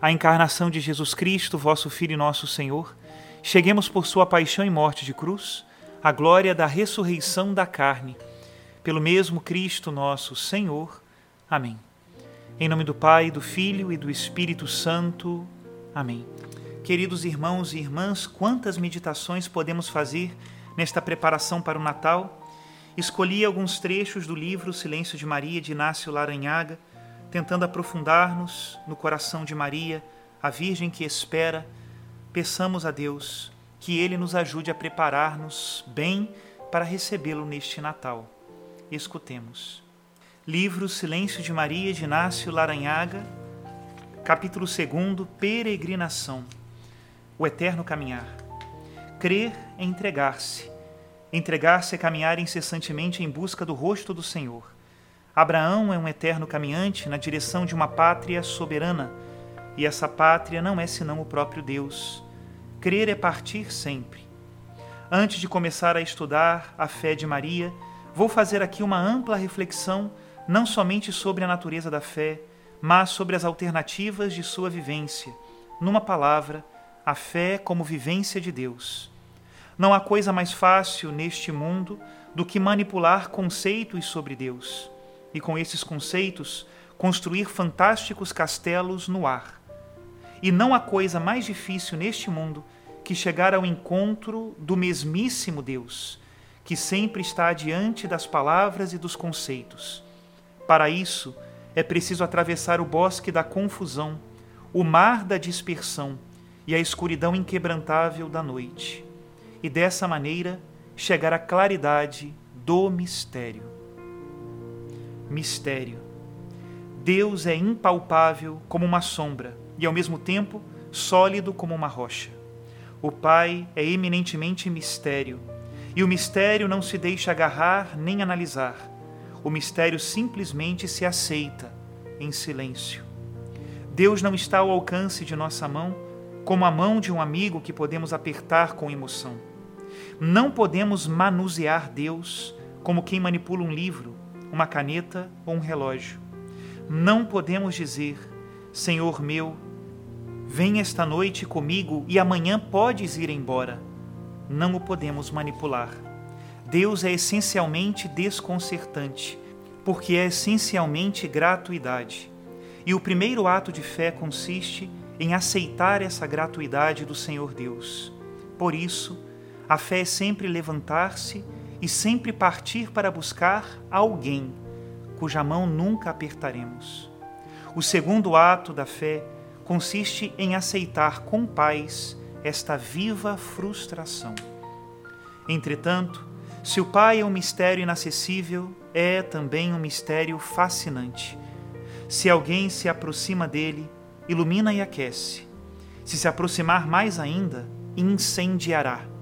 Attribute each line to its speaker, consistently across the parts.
Speaker 1: a encarnação de Jesus Cristo, vosso Filho e nosso Senhor, cheguemos por sua paixão e morte de cruz à glória da ressurreição da carne. Pelo mesmo Cristo nosso Senhor. Amém. Em nome do Pai, do Filho e do Espírito Santo. Amém. Queridos irmãos e irmãs, quantas meditações podemos fazer nesta preparação para o Natal? Escolhi alguns trechos do livro Silêncio de Maria, de Inácio Laranhaga, tentando aprofundar-nos no coração de Maria, a Virgem que espera. Peçamos a Deus que Ele nos ajude a preparar-nos bem para recebê-lo neste Natal. Escutemos. Livro Silêncio de Maria, de Inácio Laranhaga, capítulo 2 Peregrinação O Eterno Caminhar. Crer é entregar-se Entregar-se é caminhar incessantemente em busca do rosto do Senhor. Abraão é um eterno caminhante na direção de uma pátria soberana, e essa pátria não é senão o próprio Deus. Crer é partir sempre. Antes de começar a estudar a fé de Maria, vou fazer aqui uma ampla reflexão não somente sobre a natureza da fé, mas sobre as alternativas de sua vivência. Numa palavra, a fé como vivência de Deus. Não há coisa mais fácil neste mundo do que manipular conceitos sobre Deus e, com esses conceitos, construir fantásticos castelos no ar. E não há coisa mais difícil neste mundo que chegar ao encontro do mesmíssimo Deus, que sempre está adiante das palavras e dos conceitos. Para isso, é preciso atravessar o bosque da confusão, o mar da dispersão e a escuridão inquebrantável da noite e dessa maneira chegar à claridade do mistério. Mistério. Deus é impalpável como uma sombra e, ao mesmo tempo, sólido como uma rocha. O Pai é eminentemente mistério, e o mistério não se deixa agarrar nem analisar. O mistério simplesmente se aceita em silêncio. Deus não está ao alcance de nossa mão como a mão de um amigo que podemos apertar com emoção. Não podemos manusear Deus como quem manipula um livro, uma caneta ou um relógio. Não podemos dizer, Senhor meu, vem esta noite comigo e amanhã podes ir embora. Não o podemos manipular. Deus é essencialmente desconcertante, porque é essencialmente gratuidade. E o primeiro ato de fé consiste em aceitar essa gratuidade do Senhor Deus. Por isso, a fé é sempre levantar-se e sempre partir para buscar alguém cuja mão nunca apertaremos. O segundo ato da fé consiste em aceitar com paz esta viva frustração. Entretanto, se o Pai é um mistério inacessível, é também um mistério fascinante. Se alguém se aproxima dele, ilumina e aquece. Se se aproximar mais ainda, incendiará.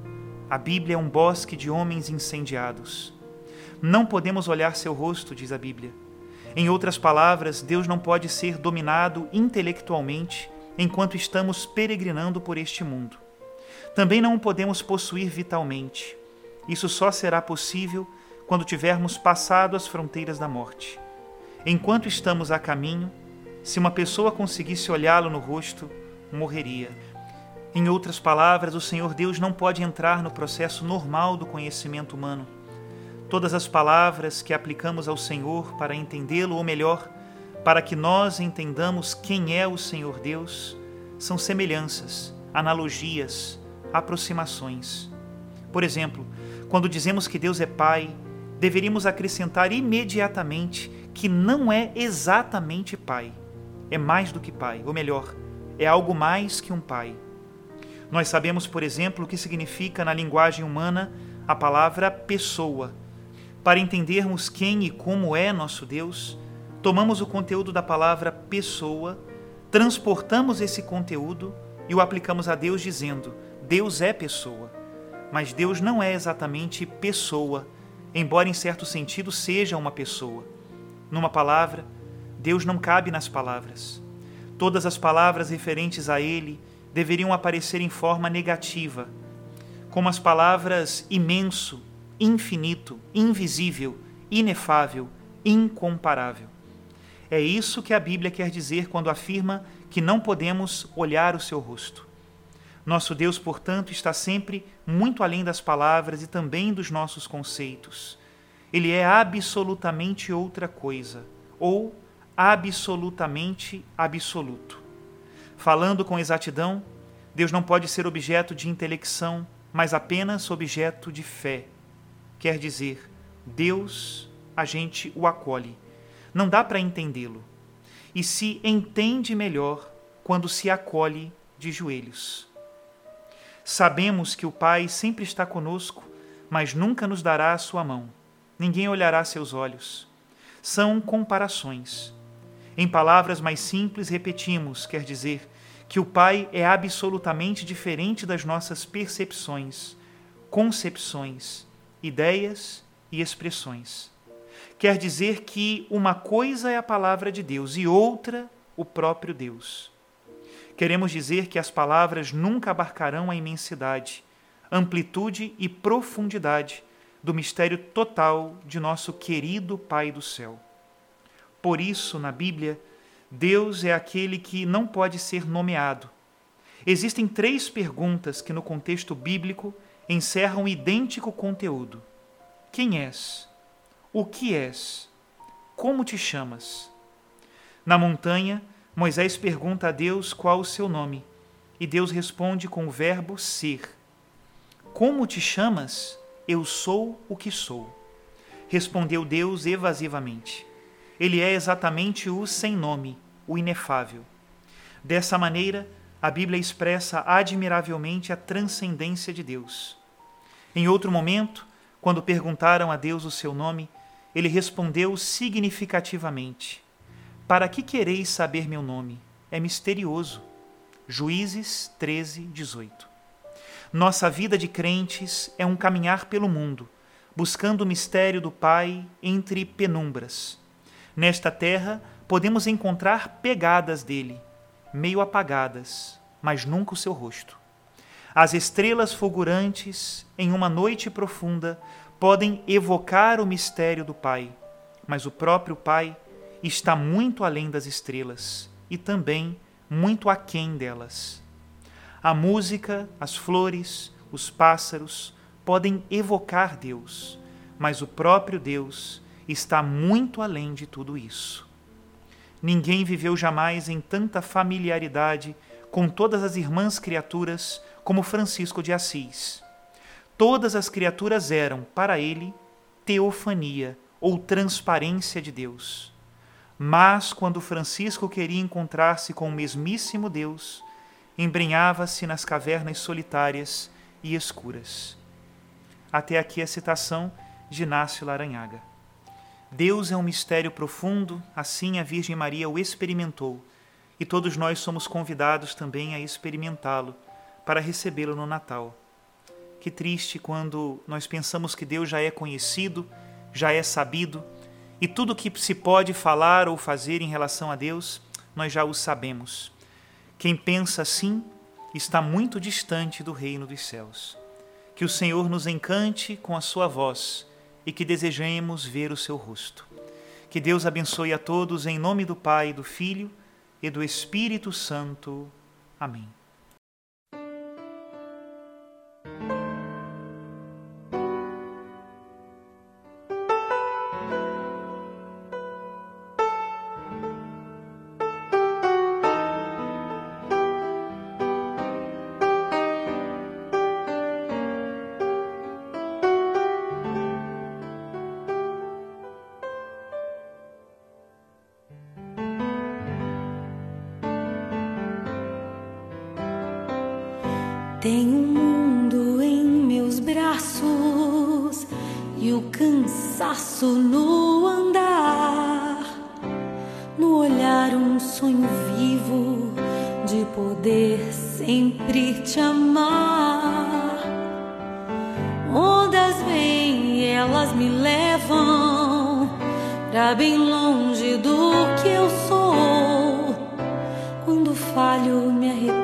Speaker 1: A Bíblia é um bosque de homens incendiados. Não podemos olhar seu rosto, diz a Bíblia. Em outras palavras, Deus não pode ser dominado intelectualmente enquanto estamos peregrinando por este mundo. Também não o podemos possuir vitalmente. Isso só será possível quando tivermos passado as fronteiras da morte. Enquanto estamos a caminho, se uma pessoa conseguisse olhá-lo no rosto, morreria. Em outras palavras, o Senhor Deus não pode entrar no processo normal do conhecimento humano. Todas as palavras que aplicamos ao Senhor para entendê-lo, ou melhor, para que nós entendamos quem é o Senhor Deus, são semelhanças, analogias, aproximações. Por exemplo, quando dizemos que Deus é Pai, deveríamos acrescentar imediatamente que não é exatamente Pai. É mais do que Pai, ou melhor, é algo mais que um Pai. Nós sabemos, por exemplo, o que significa na linguagem humana a palavra pessoa. Para entendermos quem e como é nosso Deus, tomamos o conteúdo da palavra pessoa, transportamos esse conteúdo e o aplicamos a Deus dizendo: Deus é pessoa. Mas Deus não é exatamente pessoa, embora em certo sentido seja uma pessoa. Numa palavra, Deus não cabe nas palavras. Todas as palavras referentes a Ele deveriam aparecer em forma negativa, como as palavras imenso, infinito, invisível, inefável, incomparável. É isso que a Bíblia quer dizer quando afirma que não podemos olhar o seu rosto. Nosso Deus, portanto, está sempre muito além das palavras e também dos nossos conceitos. Ele é absolutamente outra coisa, ou absolutamente absoluto. Falando com exatidão, Deus não pode ser objeto de intelecção, mas apenas objeto de fé. Quer dizer, Deus, a gente o acolhe. Não dá para entendê-lo. E se entende melhor quando se acolhe de joelhos. Sabemos que o Pai sempre está conosco, mas nunca nos dará a sua mão. Ninguém olhará seus olhos. São comparações. Em palavras mais simples, repetimos, quer dizer, que o Pai é absolutamente diferente das nossas percepções, concepções, ideias e expressões. Quer dizer que uma coisa é a palavra de Deus e outra o próprio Deus. Queremos dizer que as palavras nunca abarcarão a imensidade, amplitude e profundidade do mistério total de nosso querido Pai do céu. Por isso, na Bíblia, Deus é aquele que não pode ser nomeado. Existem três perguntas que, no contexto bíblico, encerram idêntico conteúdo: Quem és? O que és? Como te chamas? Na montanha, Moisés pergunta a Deus qual o seu nome, e Deus responde com o verbo ser. Como te chamas? Eu sou o que sou. Respondeu Deus evasivamente. Ele é exatamente o sem nome, o inefável. Dessa maneira, a Bíblia expressa admiravelmente a transcendência de Deus. Em outro momento, quando perguntaram a Deus o seu nome, ele respondeu significativamente: para que quereis saber meu nome? É misterioso. Juízes 13, 18. Nossa vida de crentes é um caminhar pelo mundo, buscando o mistério do Pai entre penumbras. Nesta terra, podemos encontrar pegadas dele, meio apagadas, mas nunca o seu rosto. As estrelas fulgurantes, em uma noite profunda, podem evocar o mistério do Pai, mas o próprio Pai está muito além das estrelas e também muito aquém delas. A música, as flores, os pássaros podem evocar Deus, mas o próprio Deus está muito além de tudo isso. Ninguém viveu jamais em tanta familiaridade com todas as irmãs criaturas como Francisco de Assis. Todas as criaturas eram, para ele, teofania ou transparência de Deus. Mas quando Francisco queria encontrar-se com o mesmíssimo Deus, embrenhava-se nas cavernas solitárias e escuras. Até aqui a citação de Inácio Laranhaga. Deus é um mistério profundo, assim a Virgem Maria o experimentou, e todos nós somos convidados também a experimentá-lo, para recebê-lo no Natal. Que triste quando nós pensamos que Deus já é conhecido, já é sabido, e tudo o que se pode falar ou fazer em relação a Deus, nós já o sabemos. Quem pensa assim está muito distante do reino dos céus. Que o Senhor nos encante com a sua voz e que desejemos ver o seu rosto. Que Deus abençoe a todos em nome do Pai, do Filho e do Espírito Santo. Amém.
Speaker 2: Tenho um mundo em meus braços e o cansaço no andar, no olhar um sonho vivo de poder sempre te amar. Ondas vêm, elas me levam pra bem longe do que eu sou. Quando falho, me arrependo